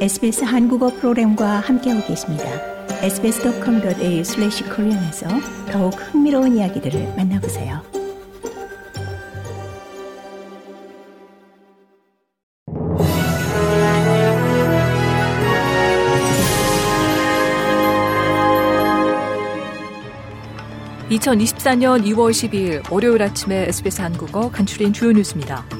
SBS 한국어 프로그램과 함께하고 계십니다. sbs.com.au/korean에서 더욱 흥미로운 이야기들을 만나보세요. (2024년 2월 12일) 월요일 아침에 SBS 한국어 간추린 주요 뉴스입니다.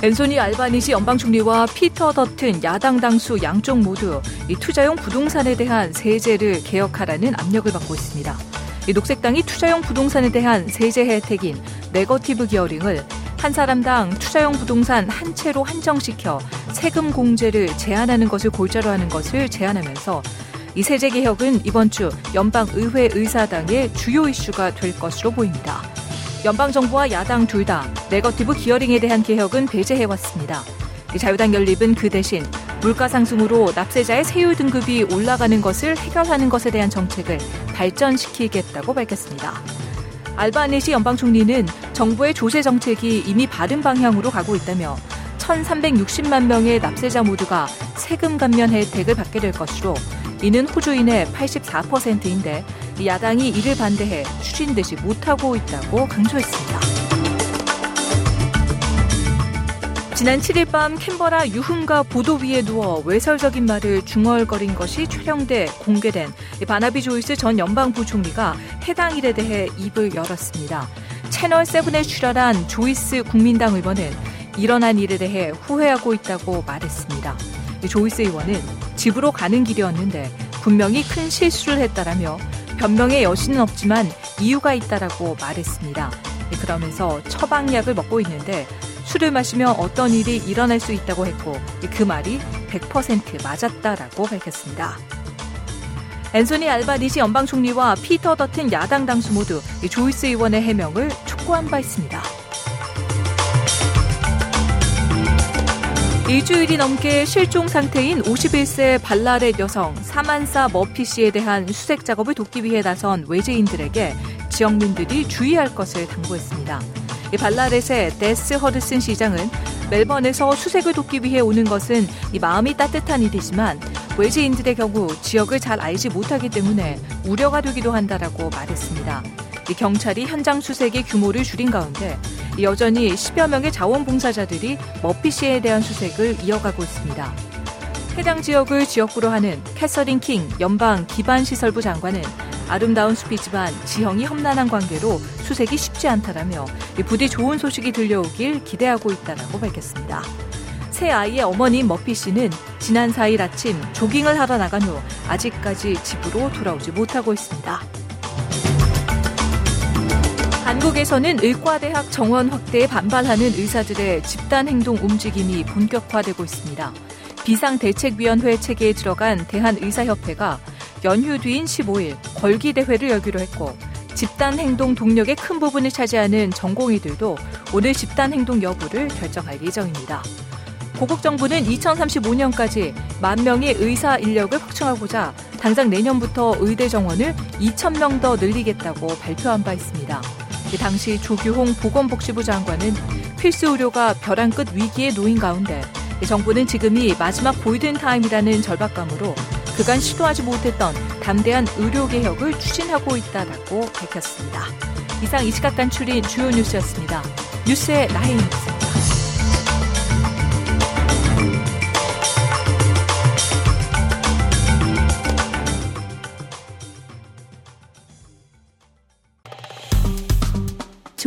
앤소니 알바니시 연방 총리와 피터 더튼 야당 당수 양쪽 모두 이 투자용 부동산에 대한 세제를 개혁하라는 압력을 받고 있습니다. 이 녹색당이 투자용 부동산에 대한 세제 혜택인 negative gearing을 한 사람당 투자용 부동산 한 채로 한정시켜 세금 공제를 제한하는 것을 골자로 하는 것을 제안하면서 이 세제 개혁은 이번 주 연방 의회 의사당의 주요 이슈가 될 것으로 보입니다. 연방정부와 야당 둘 다 네거티브 기어링에 대한 개혁은 배제해왔습니다. 자유당 연립은 그 대신 물가 상승으로 납세자의 세율 등급이 올라가는 것을 해결하는 것에 대한 정책을 발전시키겠다고 밝혔습니다. 알바네시 연방 총리는 정부의 조세 정책이 이미 바른 방향으로 가고 있다며 1,360만 명의 납세자 모두가 세금 감면 혜택을 받게 될 것으로 이는 호주인의 84%인데 야당이 이를 반대해 추진되지 못하고 있다고 강조했습니다. 지난 7일 밤 캔버라 유흥가 보도 위에 누워 외설적인 말을 중얼거린 것이 촬영돼 공개된 바나비 조이스 전 연방 부총리가 해당 일에 대해 입을 열었습니다. 채널 7에 출연한 조이스 국민당 의원은 일어난 일에 대해 후회하고 있다고 말했습니다. 조이스 의원은 집으로 가는 길이었는데 분명히 큰 실수를 했다라며 변명의 여신은 없지만 이유가 있다라고 말했습니다. 그러면서 처방약을 먹고 있는데 술을 마시면 어떤 일이 일어날 수 있다고 했고 그 말이 100% 맞았다라고 밝혔습니다. 앤소니 알바니시 연방 총리와 피터 더튼 야당 당수 모두 조이스 의원의 해명을 촉구한 바 있습니다. 일주일이 넘게 실종 상태인 51세 발라렛 여성 사만사 머피 씨에 대한 수색 작업을 돕기 위해 나선 외제인들에게 지역민들이 주의할 것을 당부했습니다. 발라렛의 데스 허드슨 시장은 멜번에서 수색을 돕기 위해 오는 것은 마음이 따뜻한 일이지만 외지인들의 경우 지역을 잘 알지 못하기 때문에 우려가 되기도 한다라고 말했습니다. 경찰이 현장 수색의 규모를 줄인 가운데 여전히 10여 명의 자원봉사자들이 머피 씨에 대한 수색을 이어가고 있습니다. 해당 지역을 지역구로 하는 캐서린 킹 연방 기반시설부 장관은 아름다운 숲이지만 지형이 험난한 관계로 수색이 쉽지 않다라며 부디 좋은 소식이 들려오길 기대하고 있다라고 밝혔습니다. 새 아이의 어머니 머피 씨는 지난 4일 아침 조깅을 하러 나간 후 아직까지 집으로 돌아오지 못하고 있습니다. 한국에서는 의과대학 정원 확대에 반발하는 의사들의 집단 행동 움직임이 본격화되고 있습니다. 비상대책위원회 체계에 들어간 대한의사협회가 연휴 뒤인 15일 걸기대회를 열기로 했고 집단 행동 동력의 큰 부분을 차지하는 전공의들도 오늘 집단 행동 여부를 결정할 예정입니다. 고국 정부는 2035년까지 만 명의 의사 인력을 확충하고자 당장 내년부터 의대 정원을 2,000명 더 늘리겠다고 발표한 바 있습니다. 당시 조규홍 보건복지부 장관은 필수 의료가 벼랑 끝 위기에 놓인 가운데 정부는 지금이 마지막 골든타임이라는 절박감으로 그간 시도하지 못했던 담대한 의료개혁을 추진하고 있다라고 밝혔습니다. 이상 이 시각 간출인 주요 뉴스였습니다. 뉴스의 라인입니